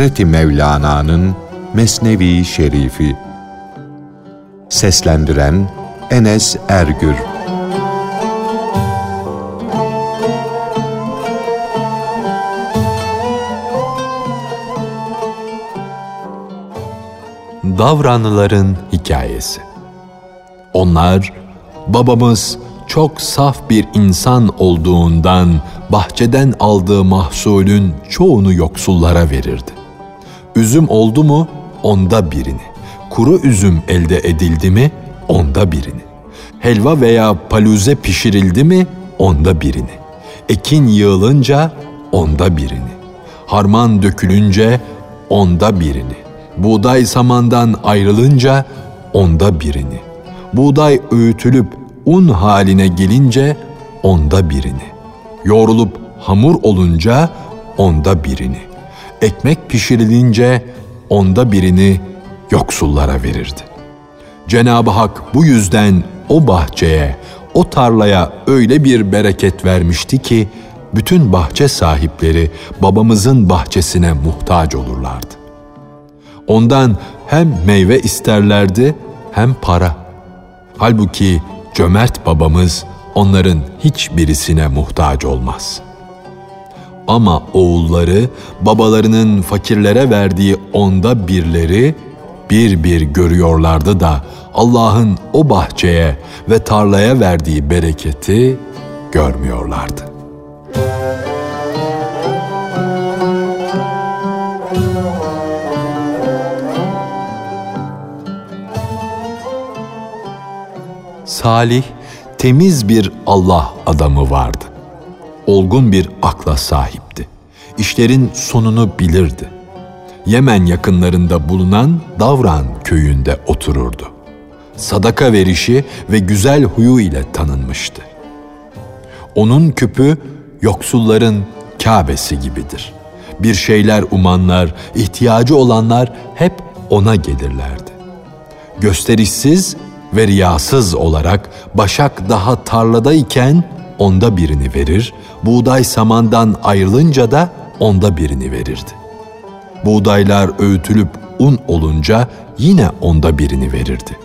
Hazreti Mevlana'nın Mesnevi Şerifi. Seslendiren Enes Ergür. Davranlıların Hikayesi. Onlar, babamız çok saf bir insan olduğundan bahçeden aldığı mahsulün çoğunu yoksullara verirdi. Üzüm oldu mu onda birini, kuru üzüm elde edildi mi onda birini, helva veya paluze pişirildi mi onda birini, ekin yığılınca onda birini, harman dökülünce onda birini, buğday samandan ayrılınca onda birini, buğday öğütülüp un haline gelince onda birini, yoğrulup hamur olunca onda birini, ekmek pişirilince onda birini yoksullara verirdi. Cenab-ı Hak bu yüzden o bahçeye, o tarlaya öyle bir bereket vermişti ki bütün bahçe sahipleri babamızın bahçesine muhtaç olurlardı. Ondan hem meyve isterlerdi hem para. Halbuki cömert babamız onların hiçbirisine muhtaç olmaz. Ama oğulları babalarının fakirlere verdiği onda birleri bir bir görüyorlardı da Allah'ın o bahçeye ve tarlaya verdiği bereketi görmüyorlardı. Salih, temiz bir Allah adamı vardı. Olgun bir akla sahipti. İşlerin sonunu bilirdi. Yemen yakınlarında bulunan Davran köyünde otururdu. Sadaka verişi ve güzel huyu ile tanınmıştı. Onun küpü yoksulların Kabe'si gibidir. Bir şeyler umanlar, ihtiyacı olanlar hep ona gelirlerdi. Gösterişsiz ve riyasız olarak Başak daha tarladayken onda birini verir, buğday samandan ayrılınca da onda birini verirdi. Buğdaylar öğütülüp un olunca yine onda birini verirdi.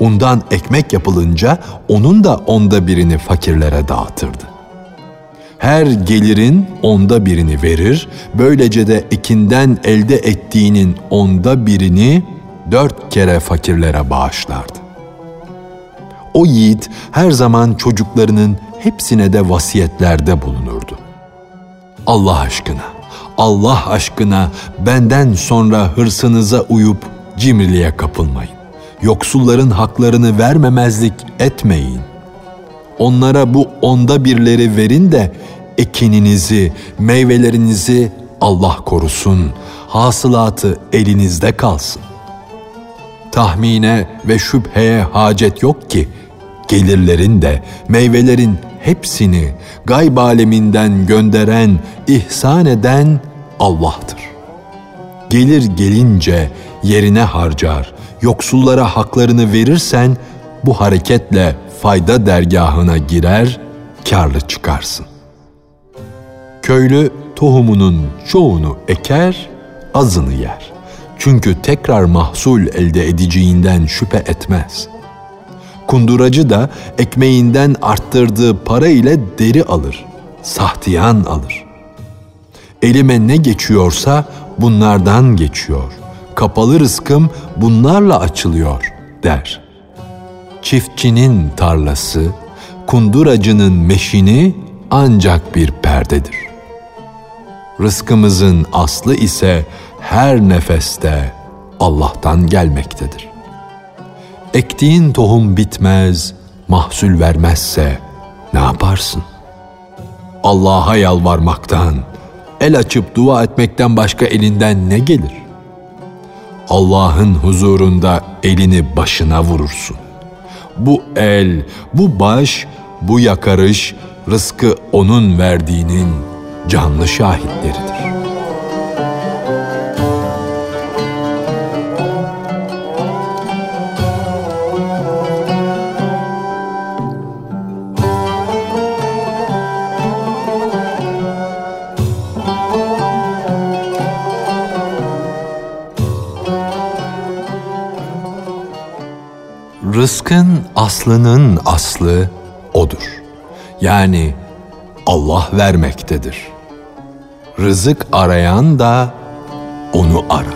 Undan ekmek yapılınca onun da onda birini fakirlere dağıtırdı. Her gelirin onda birini verir, böylece de ekinden elde ettiğinin onda birini dört kere fakirlere bağışlardı. O yiğit her zaman çocuklarının hepsine de vasiyetlerde bulunurdu. Allah aşkına, Allah aşkına benden sonra hırsınıza uyup cimriliğe kapılmayın. Yoksulların haklarını vermemezlik etmeyin. Onlara bu onda birleri verin de ekininizi, meyvelerinizi Allah korusun. Hasılatı elinizde kalsın. Tahmine ve şüpheye hacet yok ki gelirlerin de meyvelerin hepsini gayb aleminden gönderen, ihsan eden Allah'tır. Gelir gelince yerine harcar, yoksullara haklarını verirsen bu hareketle fayda dergahına girer, karlı çıkarsın. Köylü tohumunun çoğunu eker, azını yer. Çünkü tekrar mahsul elde edeceğinden şüphe etmez. Kunduracı da ekmeğinden arttırdığı para ile deri alır, sahtiyan alır. Elime ne geçiyorsa bunlardan geçiyor. Kapalı rızkım bunlarla açılıyor der. Çiftçinin tarlası, kunduracının meşini ancak bir perdedir. Rızkımızın aslı ise her nefeste Allah'tan gelmektedir. Ektiğin tohum bitmez, mahsul vermezse ne yaparsın? Allah'a yalvarmaktan, el açıp dua etmekten başka elinden ne gelir? Allah'ın huzurunda elini başına vurursun. Bu el, bu baş, bu yakarış rızkı onun verdiğinin canlı şahitleridir. Rızkın aslının aslı odur. Yani Allah vermektedir. Rızık arayan da onu arar.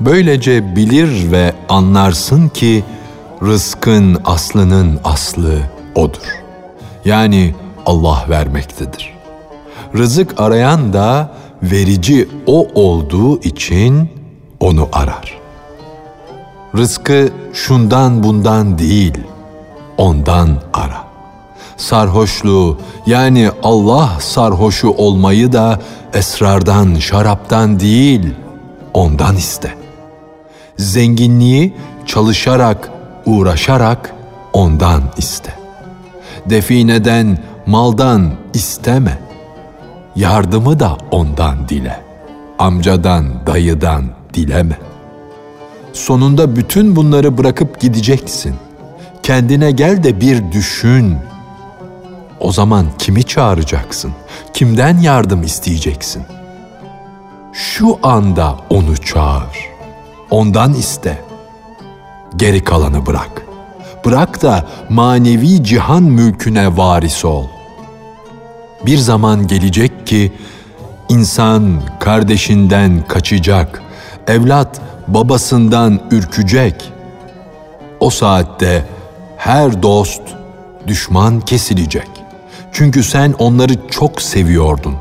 Böylece bilir ve anlarsın ki rızkın aslının aslı odur. Yani Allah vermektedir. Rızık arayan da verici o olduğu için onu arar. Rızkı şundan bundan değil, ondan ara. Sarhoşluğu yani Allah sarhoşu olmayı da esrardan, şaraptan değil, ondan iste. Zenginliği çalışarak, uğraşarak ondan iste. Defineden, maldan isteme. Yardımı da ondan dile. Amcadan, dayıdan dileme. Sonunda bütün bunları bırakıp gideceksin. Kendine gel de bir düşün. O zaman kimi çağıracaksın? Kimden yardım isteyeceksin? Şu anda onu çağır. Ondan iste. Geri kalanı bırak. Bırak da manevi cihan mülküne varis ol. Bir zaman gelecek ki insan kardeşinden kaçacak, evlat babasından ürkecek. O saatte her dost düşman kesilecek. Çünkü sen onları çok seviyordun.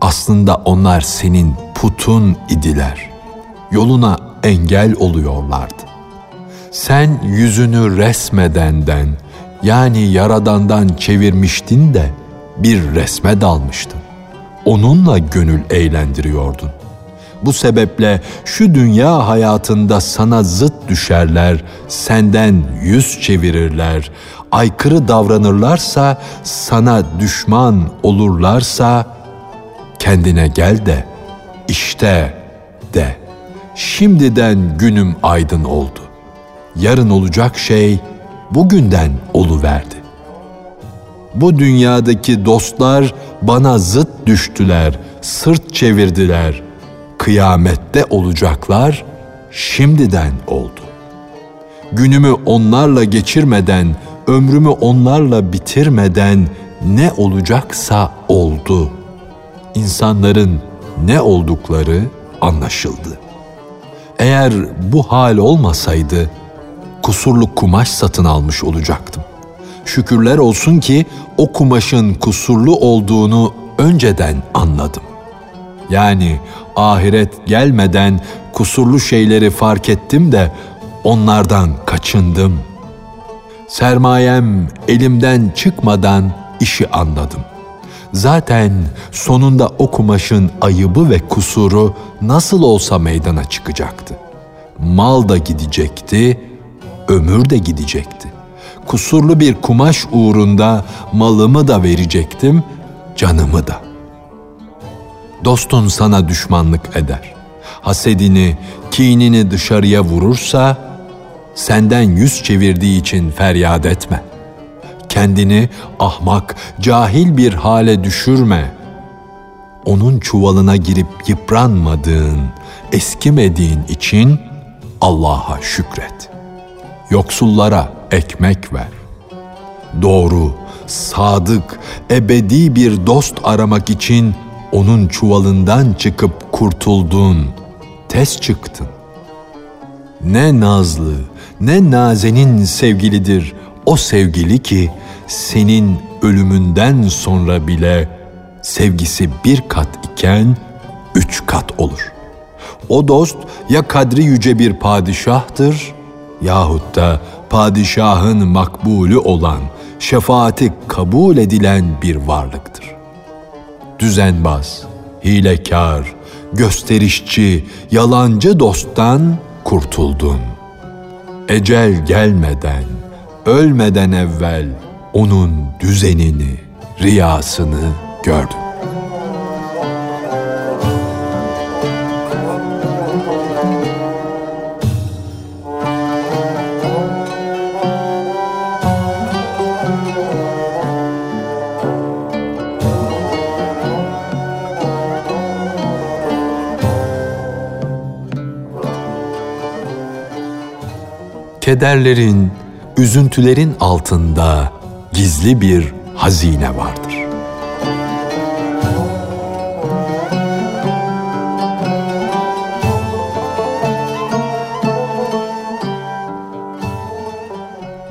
Aslında onlar senin putun idiler. Yoluna engel oluyorlardı. Sen yüzünü resmedenden yani yaradandan çevirmiştin de bir resme dalmıştın. Onunla gönül eğlendiriyordun. Bu sebeple şu dünya hayatında sana zıt düşerler, senden yüz çevirirler, aykırı davranırlarsa, sana düşman olurlarsa, kendine gel de, işte de, şimdiden günüm aydın oldu. Yarın olacak şey bugünden oluverdi. Bu dünyadaki dostlar bana zıt düştüler, sırt çevirdiler. Kıyamette olacaklar şimdiden oldu. Günümü onlarla geçirmeden, ömrümü onlarla bitirmeden ne olacaksa oldu. İnsanların ne oldukları anlaşıldı. Eğer bu hal olmasaydı kusurlu kumaş satın almış olacaktım. Şükürler olsun ki o kumaşın kusurlu olduğunu önceden anladım. Yani ahiret gelmeden kusurlu şeyleri fark ettim de onlardan kaçındım. Sermayem elimden çıkmadan işi anladım. Zaten sonunda o kumaşın ayıbı ve kusuru nasıl olsa meydana çıkacaktı. Mal da gidecekti, ömür de gidecekti. Kusurlu bir kumaş uğrunda malımı da verecektim, canımı da. Dostun sana düşmanlık eder. Hasedini, kinini dışarıya vurursa, senden yüz çevirdiği için feryat etme. Kendini ahmak, cahil bir hale düşürme. Onun çuvalına girip yıpranmadığın, eskimediğin için Allah'a şükret. Yoksullara ekmek ver. Doğru, sadık, ebedi bir dost aramak için onun çuvalından çıkıp kurtuldun, tez çıktın. Ne nazlı, ne nazenin sevgilidir o sevgili ki senin ölümünden sonra bile sevgisi bir kat iken üç kat olur. O dost ya kadri yüce bir padişahtır yahut da padişahın makbulü olan, şefaati kabul edilen bir varlıktır. Düzenbaz, hilekar, gösterişçi, yalancı dosttan kurtuldun. Ecel gelmeden, ölmeden evvel onun düzenini, riyasını gördüm. Kederlerin, üzüntülerin altında gizli bir hazine vardır.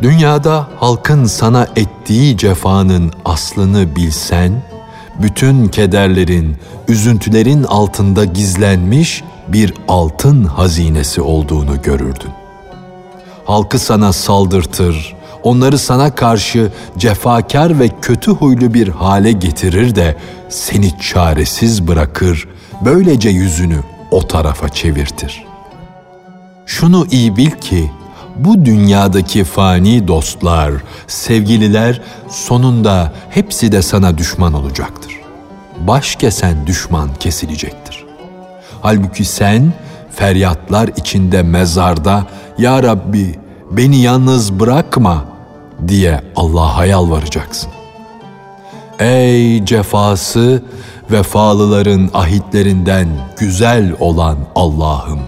Dünyada halkın sana ettiği cefanın aslını bilsen, bütün kederlerin, üzüntülerin altında gizlenmiş bir altın hazinesi olduğunu görürdün. Halkı sana saldırtır, onları sana karşı cefakar ve kötü huylu bir hale getirir de seni çaresiz bırakır, böylece yüzünü o tarafa çevirtir. Şunu iyi bil ki bu dünyadaki fani dostlar, sevgililer sonunda hepsi de sana düşman olacaktır. Baş kesen düşman kesilecektir. Halbuki sen feryatlar içinde mezarda Ya Rabbi beni yalnız bırakma diye Allah'a yalvaracaksın. Ey cefası vefalıların ahitlerinden güzel olan Allah'ım!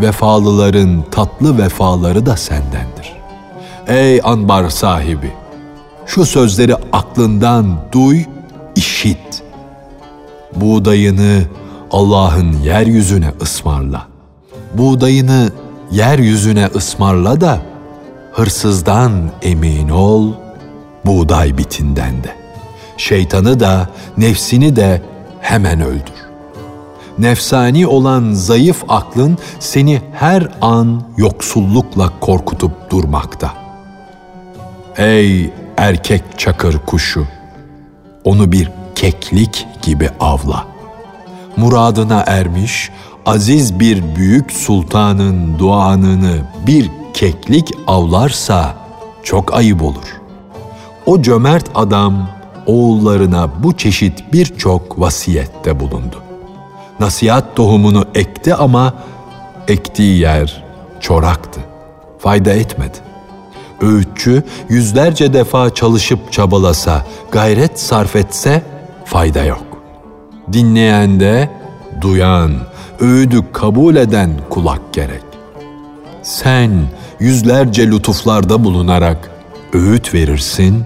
vefalıların tatlı vefaları da sendendir. Ey anbar sahibi! Şu sözleri aklından duy, işit. Buğdayını Allah'ın yeryüzüne ısmarla. Buğdayını yeryüzüne ısmarla da hırsızdan emin ol, buğday bitinden de. Şeytanı da, nefsini de hemen öldür nefsani olan zayıf aklın seni her an yoksullukla korkutup durmakta. Ey erkek çakır kuşu! Onu bir keklik gibi avla. Muradına ermiş, aziz bir büyük sultanın duanını bir keklik avlarsa çok ayıp olur. O cömert adam oğullarına bu çeşit birçok vasiyette bulundu nasihat tohumunu ekti ama ektiği yer çoraktı. Fayda etmedi. Öğütçü yüzlerce defa çalışıp çabalasa, gayret sarf etse fayda yok. Dinleyen de duyan, öğüdü kabul eden kulak gerek. Sen yüzlerce lütuflarda bulunarak öğüt verirsin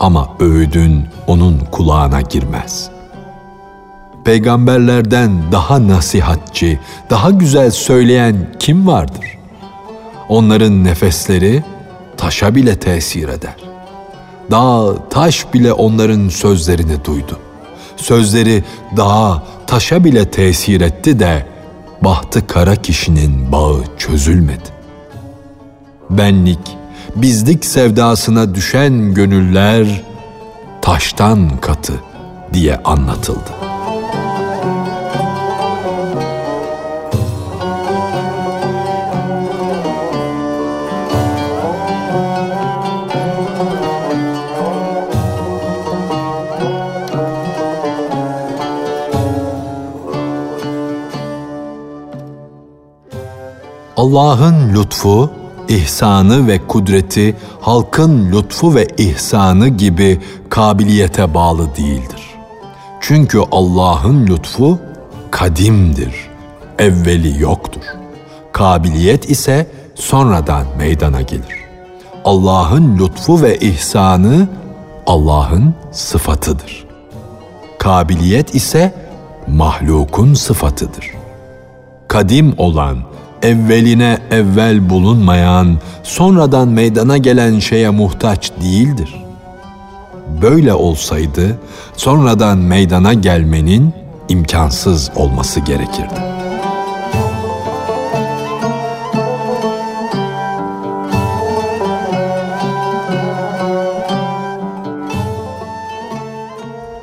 ama öğüdün onun kulağına girmez.'' peygamberlerden daha nasihatçi, daha güzel söyleyen kim vardır? Onların nefesleri taşa bile tesir eder. Dağ, taş bile onların sözlerini duydu. Sözleri dağa, taşa bile tesir etti de bahtı kara kişinin bağı çözülmedi. Benlik, bizlik sevdasına düşen gönüller taştan katı diye anlatıldı. Allah'ın lütfu, ihsanı ve kudreti halkın lütfu ve ihsanı gibi kabiliyete bağlı değildir. Çünkü Allah'ın lütfu kadimdir, evveli yoktur. Kabiliyet ise sonradan meydana gelir. Allah'ın lütfu ve ihsanı Allah'ın sıfatıdır. Kabiliyet ise mahlukun sıfatıdır. Kadim olan, evveline evvel bulunmayan, sonradan meydana gelen şeye muhtaç değildir. Böyle olsaydı sonradan meydana gelmenin imkansız olması gerekirdi.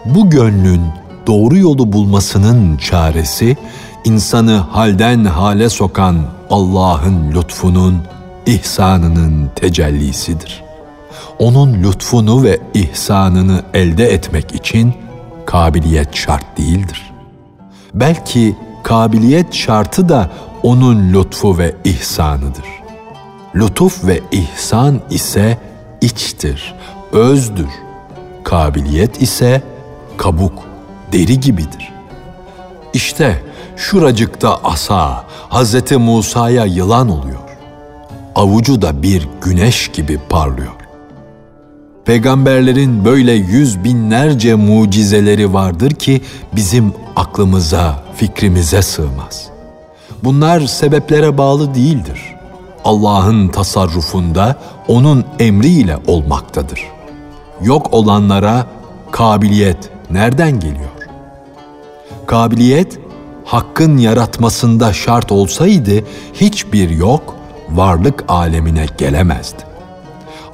Bu gönlün doğru yolu bulmasının çaresi insanı halden hale sokan Allah'ın lütfunun, ihsanının tecellisidir. Onun lütfunu ve ihsanını elde etmek için kabiliyet şart değildir. Belki kabiliyet şartı da onun lütfu ve ihsanıdır. Lütuf ve ihsan ise içtir, özdür. Kabiliyet ise kabuk, deri gibidir. İşte şuracıkta asa Hazreti Musa'ya yılan oluyor. avucu da bir güneş gibi parlıyor. Peygamberlerin böyle yüz binlerce mucizeleri vardır ki bizim aklımıza, fikrimize sığmaz. Bunlar sebeplere bağlı değildir. Allah'ın tasarrufunda, onun emriyle olmaktadır. Yok olanlara kabiliyet nereden geliyor? Kabiliyet, Hakk'ın yaratmasında şart olsaydı hiçbir yok varlık alemine gelemezdi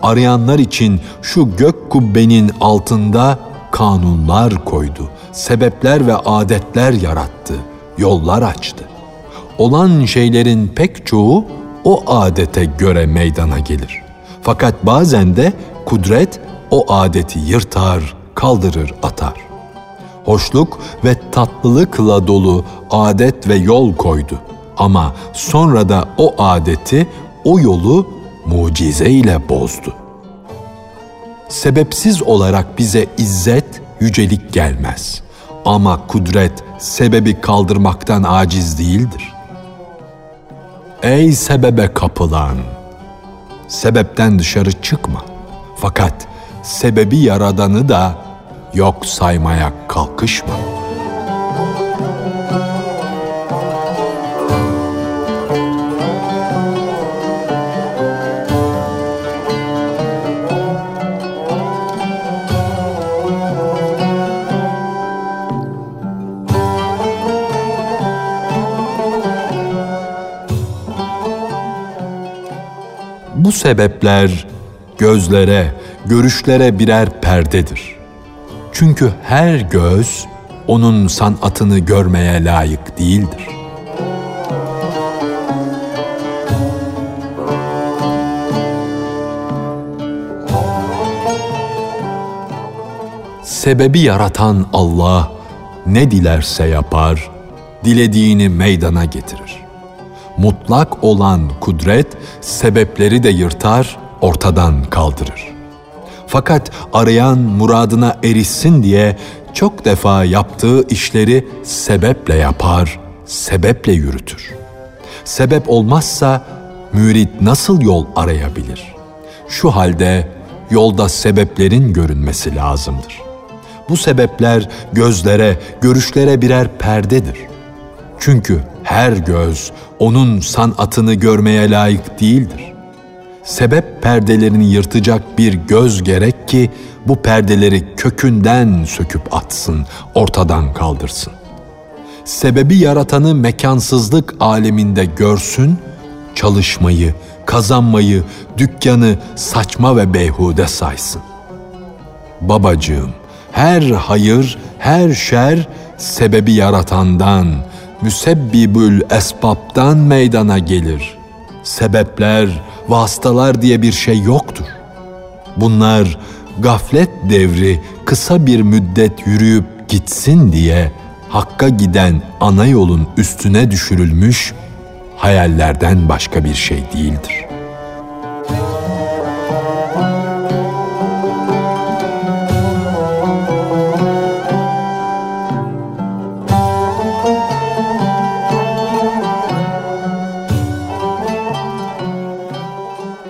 arayanlar için şu gök kubbenin altında kanunlar koydu, sebepler ve adetler yarattı, yollar açtı. Olan şeylerin pek çoğu o adete göre meydana gelir. Fakat bazen de kudret o adeti yırtar, kaldırır, atar. Hoşluk ve tatlılıkla dolu adet ve yol koydu. Ama sonra da o adeti, o yolu mucize ile bozdu. Sebepsiz olarak bize izzet, yücelik gelmez. Ama kudret sebebi kaldırmaktan aciz değildir. Ey sebebe kapılan! Sebepten dışarı çıkma. Fakat sebebi yaradanı da yok saymaya kalkışma.'' Bu sebepler gözlere, görüşlere birer perdedir. Çünkü her göz onun sanatını görmeye layık değildir. Sebebi yaratan Allah ne dilerse yapar, dilediğini meydana getirir mutlak olan kudret sebepleri de yırtar, ortadan kaldırır. Fakat arayan muradına erişsin diye çok defa yaptığı işleri sebeple yapar, sebeple yürütür. Sebep olmazsa mürit nasıl yol arayabilir? Şu halde yolda sebeplerin görünmesi lazımdır. Bu sebepler gözlere, görüşlere birer perdedir. Çünkü her göz onun sanatını görmeye layık değildir. Sebep perdelerini yırtacak bir göz gerek ki bu perdeleri kökünden söküp atsın, ortadan kaldırsın. Sebebi yaratanı mekansızlık aleminde görsün, çalışmayı, kazanmayı, dükkanı saçma ve beyhude saysın. Babacığım, her hayır, her şer sebebi yaratandan, müsebbibül esbaptan meydana gelir. Sebepler, vasıtalar diye bir şey yoktur. Bunlar gaflet devri kısa bir müddet yürüyüp gitsin diye Hakk'a giden ana yolun üstüne düşürülmüş hayallerden başka bir şey değildir.